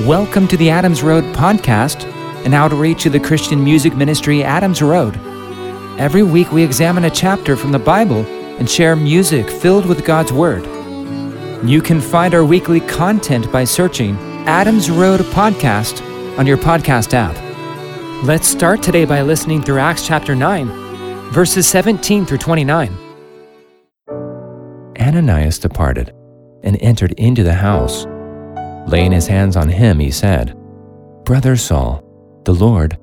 Welcome to the Adams Road podcast, an outreach of the Christian music ministry Adams Road. Every week we examine a chapter from the Bible and share music filled with God's Word. You can find our weekly content by searching Adams Road Podcast on your podcast app. Let's start today by listening through Acts chapter 9, verses 17 through 29. Ananias departed and entered into the house. Laying his hands on him, he said, Brother Saul, the Lord,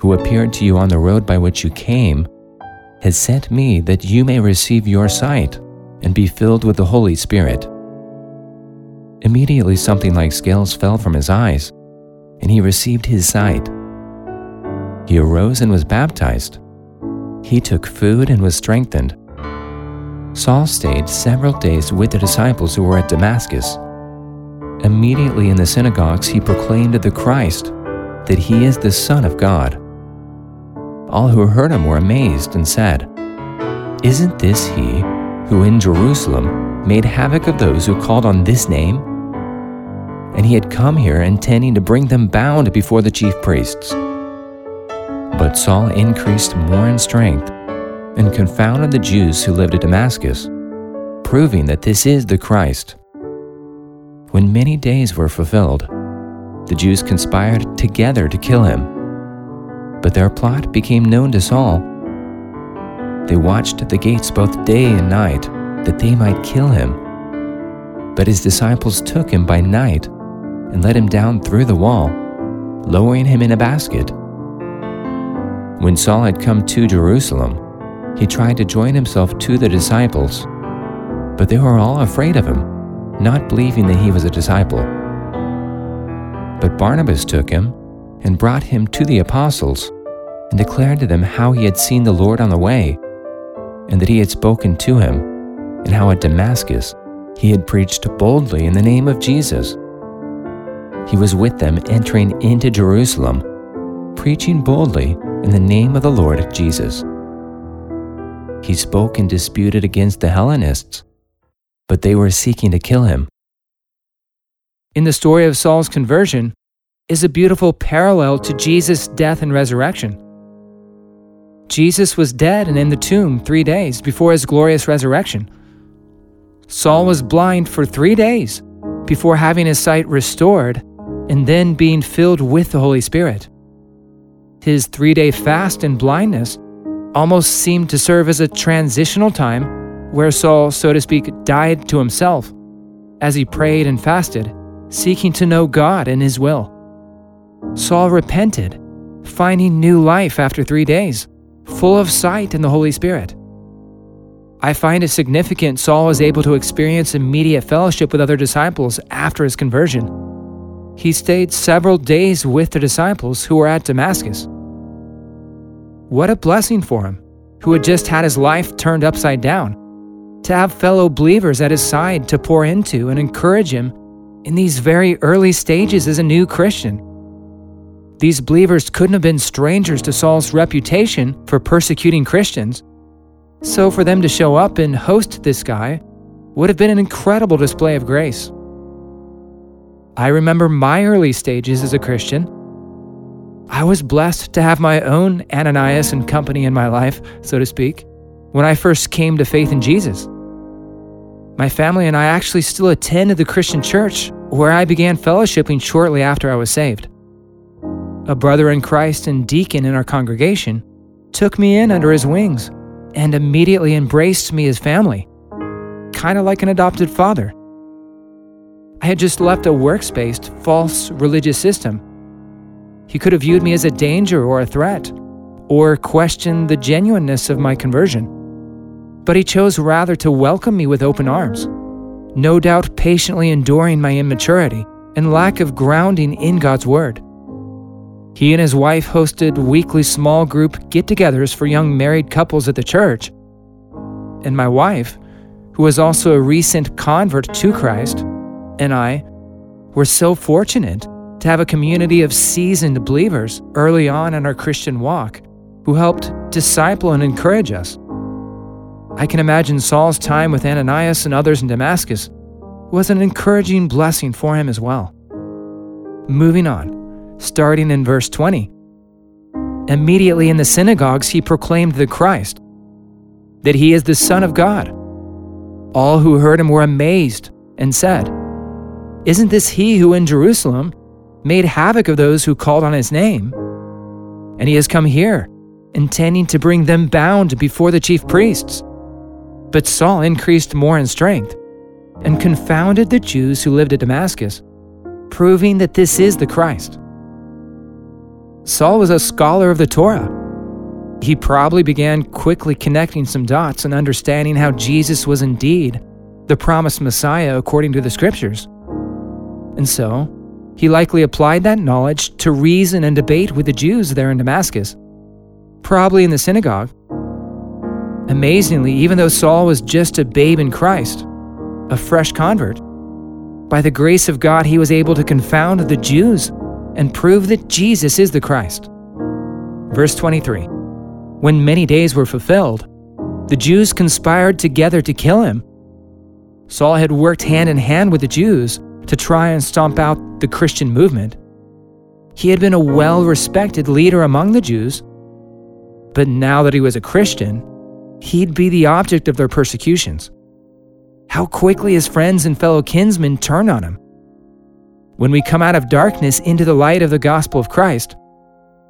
who appeared to you on the road by which you came, has sent me that you may receive your sight and be filled with the Holy Spirit. Immediately something like scales fell from his eyes, and he received his sight. He arose and was baptized. He took food and was strengthened. Saul stayed several days with the disciples who were at Damascus. Immediately in the synagogues, he proclaimed the Christ, that he is the Son of God. All who heard him were amazed and said, Isn't this he who in Jerusalem made havoc of those who called on this name? And he had come here intending to bring them bound before the chief priests. But Saul increased more in strength and confounded the Jews who lived at Damascus, proving that this is the Christ. When many days were fulfilled, the Jews conspired together to kill him. But their plot became known to Saul. They watched at the gates both day and night that they might kill him. But his disciples took him by night and let him down through the wall, lowering him in a basket. When Saul had come to Jerusalem, he tried to join himself to the disciples, but they were all afraid of him, not believing that he was a disciple. But Barnabas took him and brought him to the apostles and declared to them how he had seen the Lord on the way, and that he had spoken to him, and how at Damascus he had preached boldly in the name of Jesus. He was with them entering into Jerusalem, preaching boldly in the name of the Lord Jesus. He spoke and disputed against the Hellenists, but they were seeking to kill him. In the story of Saul's conversion is a beautiful parallel to Jesus' death and resurrection. Jesus was dead and in the tomb three days before his glorious resurrection. Saul was blind for three days before having his sight restored and then being filled with the Holy Spirit. His three day fast and blindness almost seemed to serve as a transitional time where Saul, so to speak, died to himself as he prayed and fasted, seeking to know God and His will. Saul repented, finding new life after three days, full of sight in the Holy Spirit. I find it significant Saul was able to experience immediate fellowship with other disciples after his conversion. He stayed several days with the disciples who were at Damascus. What a blessing for him, who had just had his life turned upside down, to have fellow believers at his side to pour into and encourage him in these very early stages as a new Christian. These believers couldn't have been strangers to Saul's reputation for persecuting Christians, so for them to show up and host this guy would have been an incredible display of grace. I remember my early stages as a Christian I was blessed to have my own Ananias and company in my life, so to speak, when I first came to faith in Jesus. My family and I actually still attended the Christian church where I began fellowshipping shortly after I was saved. A brother in Christ and deacon in our congregation took me in under his wings and immediately embraced me as family, kind of like an adopted father. I had just left a works based, false religious system he could have viewed me as a danger or a threat, or questioned the genuineness of my conversion. But he chose rather to welcome me with open arms, no doubt patiently enduring my immaturity and lack of grounding in God's Word. He and his wife hosted weekly small group get togethers for young married couples at the church. And my wife, who was also a recent convert to Christ, and I were so fortunate to have a community of seasoned believers early on in our Christian walk who helped disciple and encourage us. I can imagine Saul's time with Ananias and others in Damascus was an encouraging blessing for him as well. Moving on, starting in verse 20. Immediately in the synagogues, he proclaimed the Christ, that he is the Son of God. All who heard him were amazed and said, Isn't this he who in Jerusalem made havoc of those who called on his name? And he has come here, intending to bring them bound before the chief priests. But Saul increased more in strength and confounded the Jews who lived at Damascus, proving that this is the Christ. Saul was a scholar of the Torah. He probably began quickly connecting some dots and understanding how Jesus was indeed the promised Messiah according to the scriptures. And so, he likely applied that knowledge to reason and debate with the Jews there in Damascus, probably in the synagogue. Amazingly, even though Saul was just a babe in Christ, a fresh convert, by the grace of God, he was able to confound the Jews and prove that Jesus is the Christ. Verse 23 When many days were fulfilled, the Jews conspired together to kill him. Saul had worked hand in hand with the Jews to try and stomp out the Christian movement. He had been a well respected leader among the Jews, but now that he was a Christian, he'd be the object of their persecutions. How quickly his friends and fellow kinsmen turn on him. When we come out of darkness into the light of the gospel of Christ,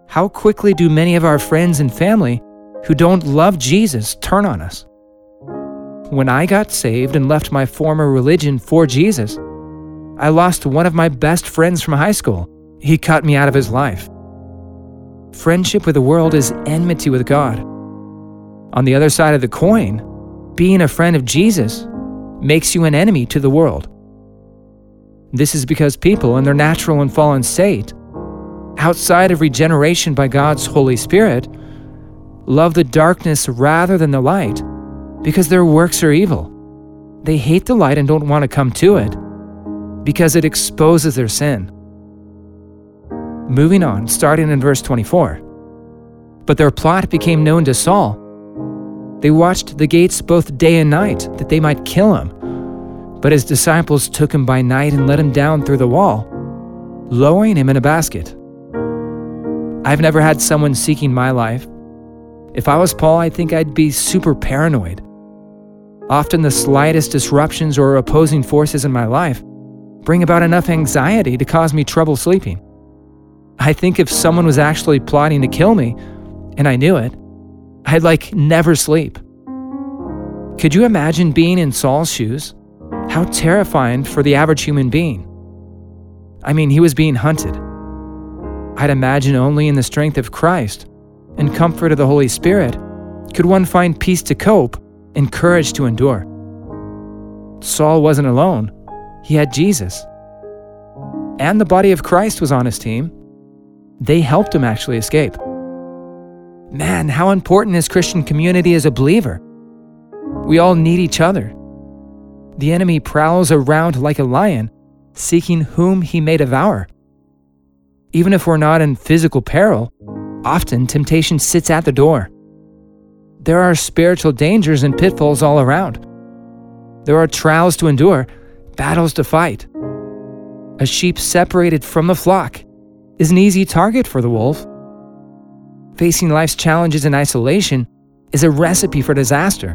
how quickly do many of our friends and family who don't love Jesus turn on us? When I got saved and left my former religion for Jesus, I lost one of my best friends from high school. He cut me out of his life. Friendship with the world is enmity with God. On the other side of the coin, being a friend of Jesus makes you an enemy to the world. This is because people, in their natural and fallen state, outside of regeneration by God's Holy Spirit, love the darkness rather than the light because their works are evil. They hate the light and don't want to come to it because it exposes their sin. Moving on, starting in verse 24. But their plot became known to Saul. They watched the gates both day and night that they might kill him. But his disciples took him by night and let him down through the wall, lowering him in a basket. I've never had someone seeking my life. If I was Paul, I think I'd be super paranoid. Often the slightest disruptions or opposing forces in my life bring about enough anxiety to cause me trouble sleeping. I think if someone was actually plotting to kill me, and I knew it, I'd like never sleep. Could you imagine being in Saul's shoes? How terrifying for the average human being. I mean, he was being hunted. I'd imagine only in the strength of Christ and comfort of the Holy Spirit could one find peace to cope and courage to endure. Saul wasn't alone, he had Jesus. And the body of Christ was on his team. They helped him actually escape. Man, how important is Christian community as a believer? We all need each other. The enemy prowls around like a lion, seeking whom he may devour. Even if we're not in physical peril, often temptation sits at the door. There are spiritual dangers and pitfalls all around. There are trials to endure, battles to fight. A sheep separated from the flock is an easy target for the wolf. Facing life's challenges in isolation is a recipe for disaster.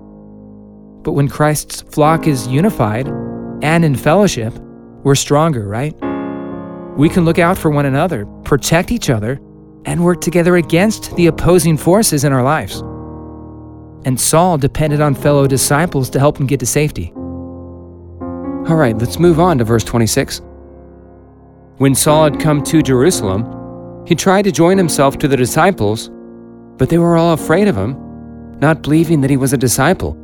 But when Christ's flock is unified and in fellowship, we're stronger, right? We can look out for one another, protect each other, and work together against the opposing forces in our lives. And Saul depended on fellow disciples to help him get to safety. All right, let's move on to verse 26. When Saul had come to Jerusalem, he tried to join himself to the disciples, but they were all afraid of him, not believing that he was a disciple.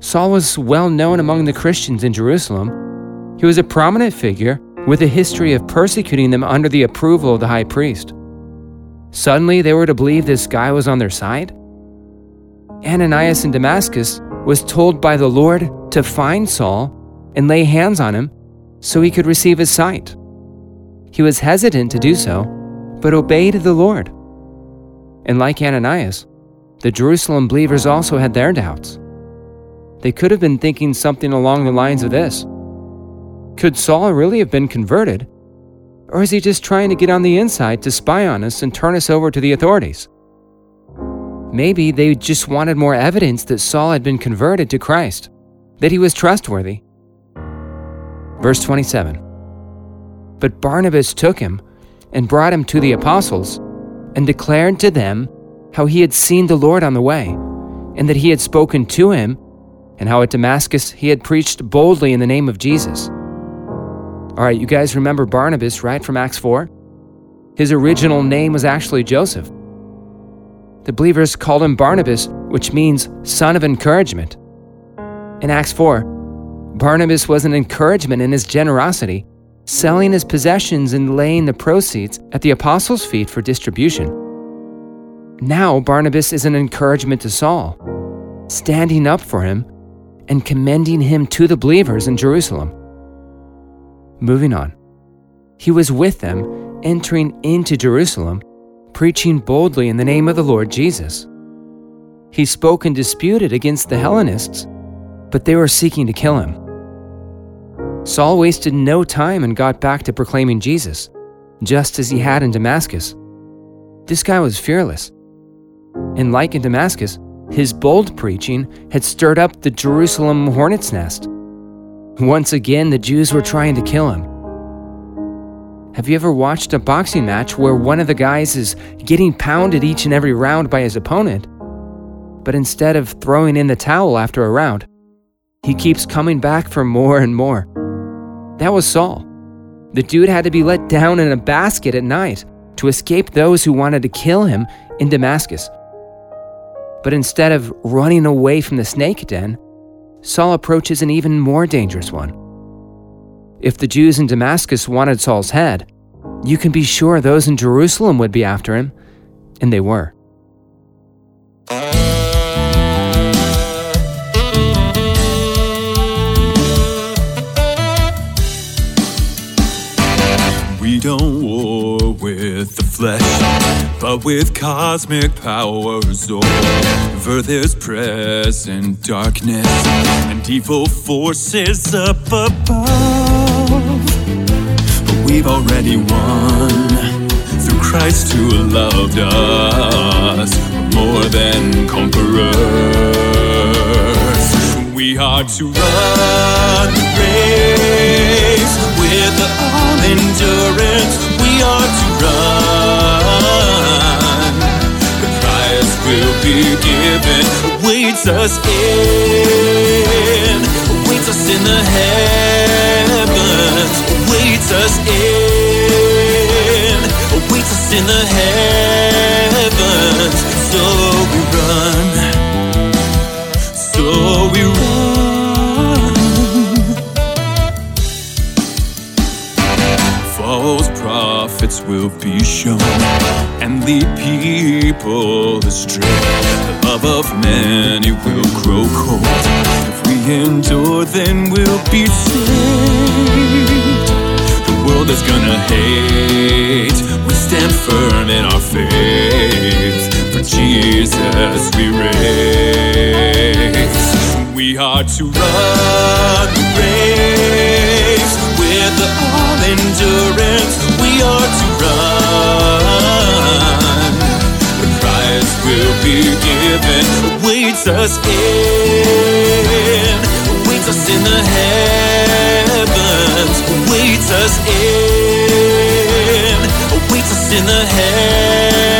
Saul was well known among the Christians in Jerusalem. He was a prominent figure with a history of persecuting them under the approval of the high priest. Suddenly, they were to believe this guy was on their side? Ananias in Damascus was told by the Lord to find Saul and lay hands on him so he could receive his sight. He was hesitant to do so, but obeyed the Lord. And like Ananias, the Jerusalem believers also had their doubts. They could have been thinking something along the lines of this Could Saul really have been converted? Or is he just trying to get on the inside to spy on us and turn us over to the authorities? Maybe they just wanted more evidence that Saul had been converted to Christ, that he was trustworthy. Verse 27 But Barnabas took him and brought him to the apostles and declared to them how he had seen the Lord on the way, and that he had spoken to him, and how at Damascus he had preached boldly in the name of Jesus. All right, you guys remember Barnabas, right, from Acts 4? His original name was actually Joseph. The believers called him Barnabas, which means son of encouragement. In Acts 4, Barnabas was an encouragement in his generosity, selling his possessions and laying the proceeds at the apostles' feet for distribution. Now, Barnabas is an encouragement to Saul, standing up for him and commending him to the believers in Jerusalem. Moving on. He was with them, entering into Jerusalem preaching boldly in the name of the Lord Jesus. He spoke and disputed against the Hellenists, but they were seeking to kill him. Saul wasted no time and got back to proclaiming Jesus, just as he had in Damascus. This guy was fearless. And like in Damascus, his bold preaching had stirred up the Jerusalem hornet's nest. Once again, the Jews were trying to kill him. Have you ever watched a boxing match where one of the guys is getting pounded each and every round by his opponent, but instead of throwing in the towel after a round, he keeps coming back for more and more? That was Saul. The dude had to be let down in a basket at night to escape those who wanted to kill him in Damascus. But instead of running away from the snake den, Saul approaches an even more dangerous one. If the Jews in Damascus wanted Saul's head, you can be sure those in Jerusalem would be after him, and they were. Don't war with the flesh, but with cosmic powers over this present darkness and evil forces up above But we've already won through Christ who loved us more than conquerors. We are to run the race endurance. We are to run. The prize will be given. Awaits us in, awaits us in the heavens awaits us in, awaits us in the heavens. So we run, shown and lead people astray. The love of many will grow cold. If we endure, then we'll be saved The world is gonna hate. We stand firm in our faith. For Jesus we race. We are to run the race with the all endurance. Are to run. The prize will be given. Awaits us in. Awaits us in the heavens awaits us in, awaits us in the heavens.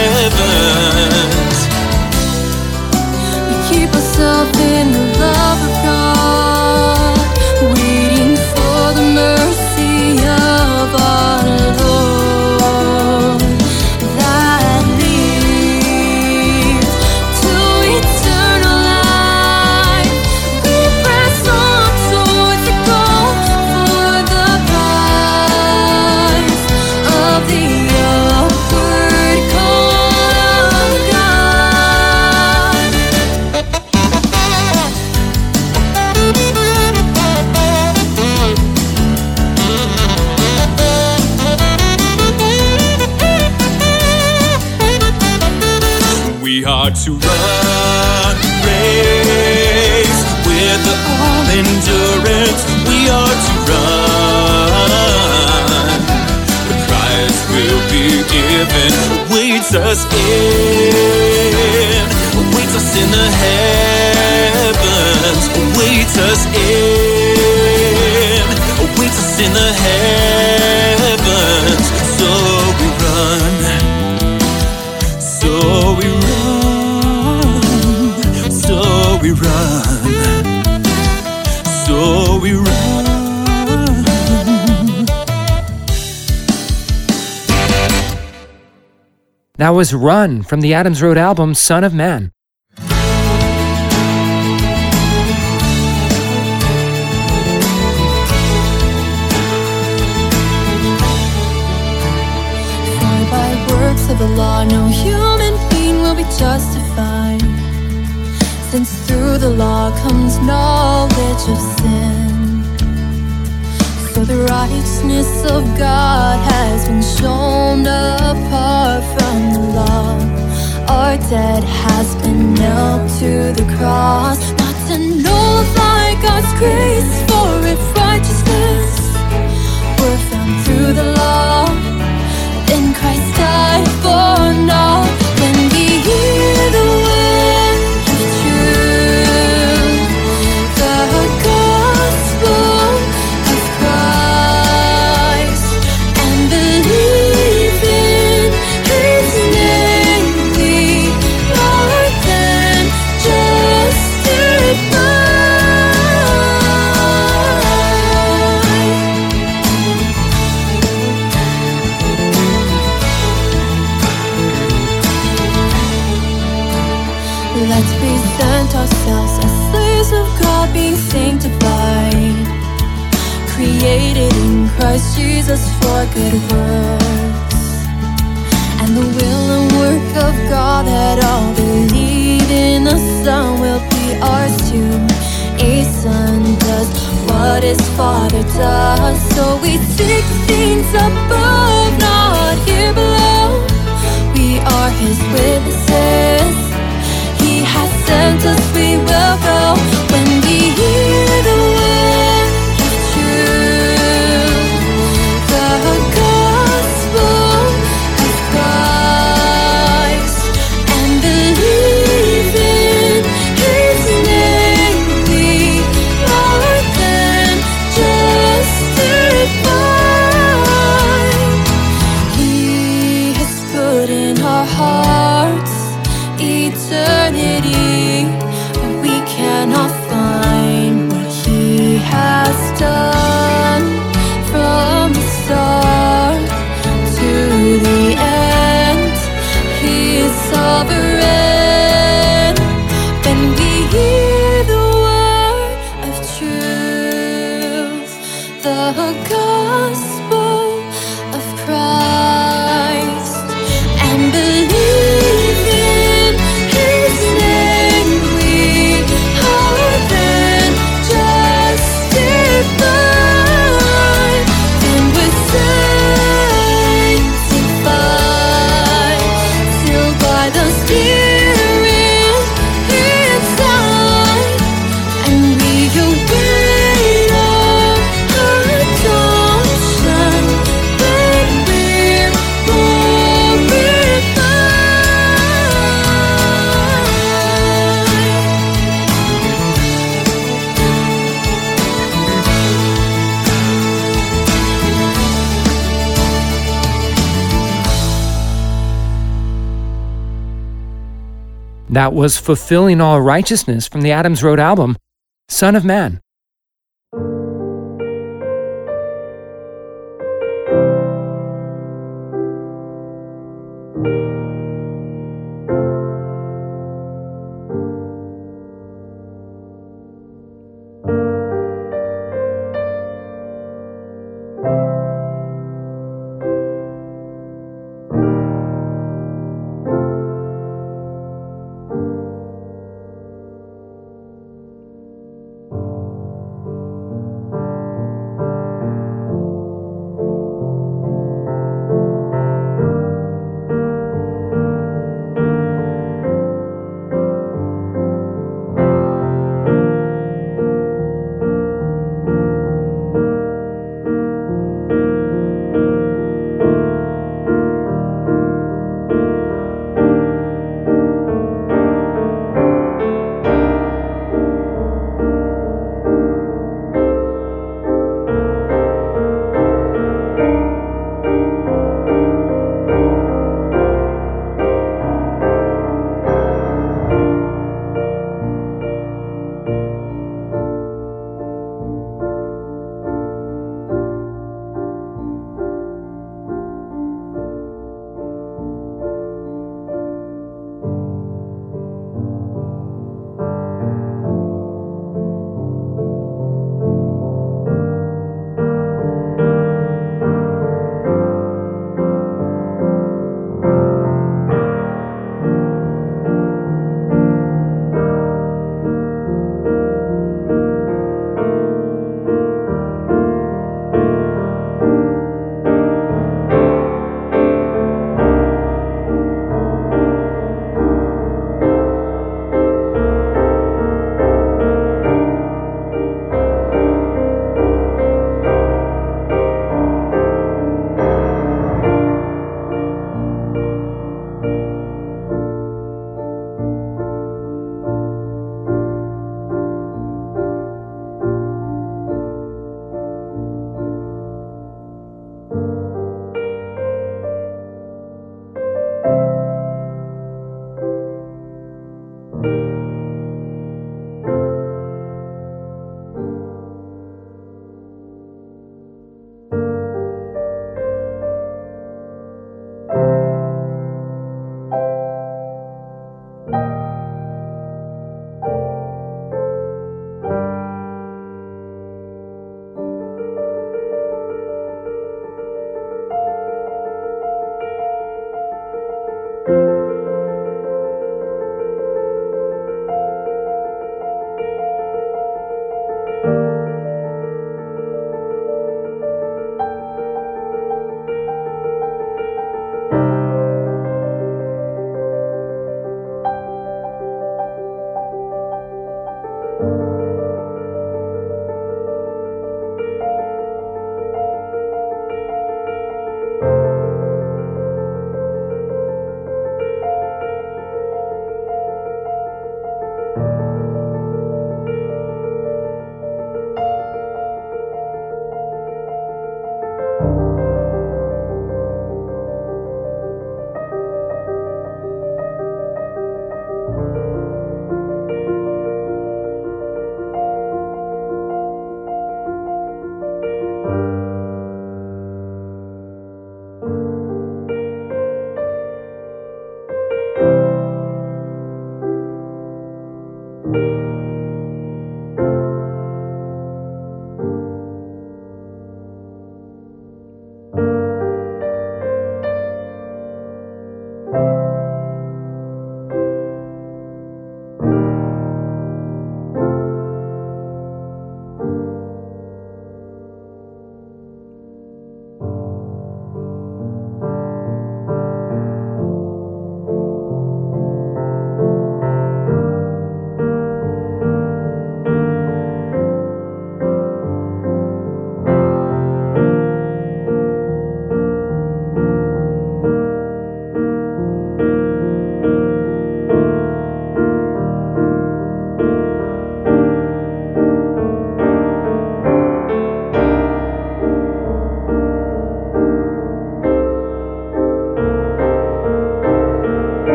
Endurance. We are to run. The heaven waits us in, waits us in the heavens, waits us in, waits us in the heavens. So we run, That was Run from the Adams Road album Son of Man. By works of the law, no human being will be justified. Since through the law comes knowledge of sin. Righteousness of God has been shown apart from the law. Our debt has been nailed to the cross, not to nullify God's grace, for if righteousness father so we seek things above, not here below. We are his witnesses. He has sent us, we will go That was Fulfilling All Righteousness from the Adams Road album Son of Man.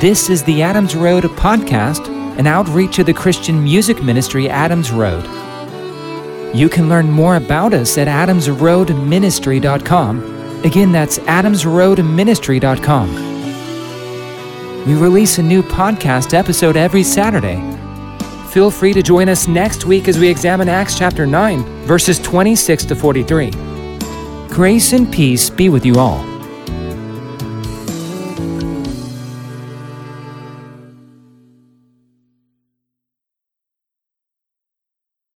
This is the Adams Road podcast, an outreach of the Christian music ministry Adams Road. You can learn more about us at adamsroadministry.com. Again, that's adamsroadministry.com. We release a new podcast episode every Saturday. Feel free to join us next week as we examine Acts chapter 9, verses 26 to 43. Grace and peace be with you all.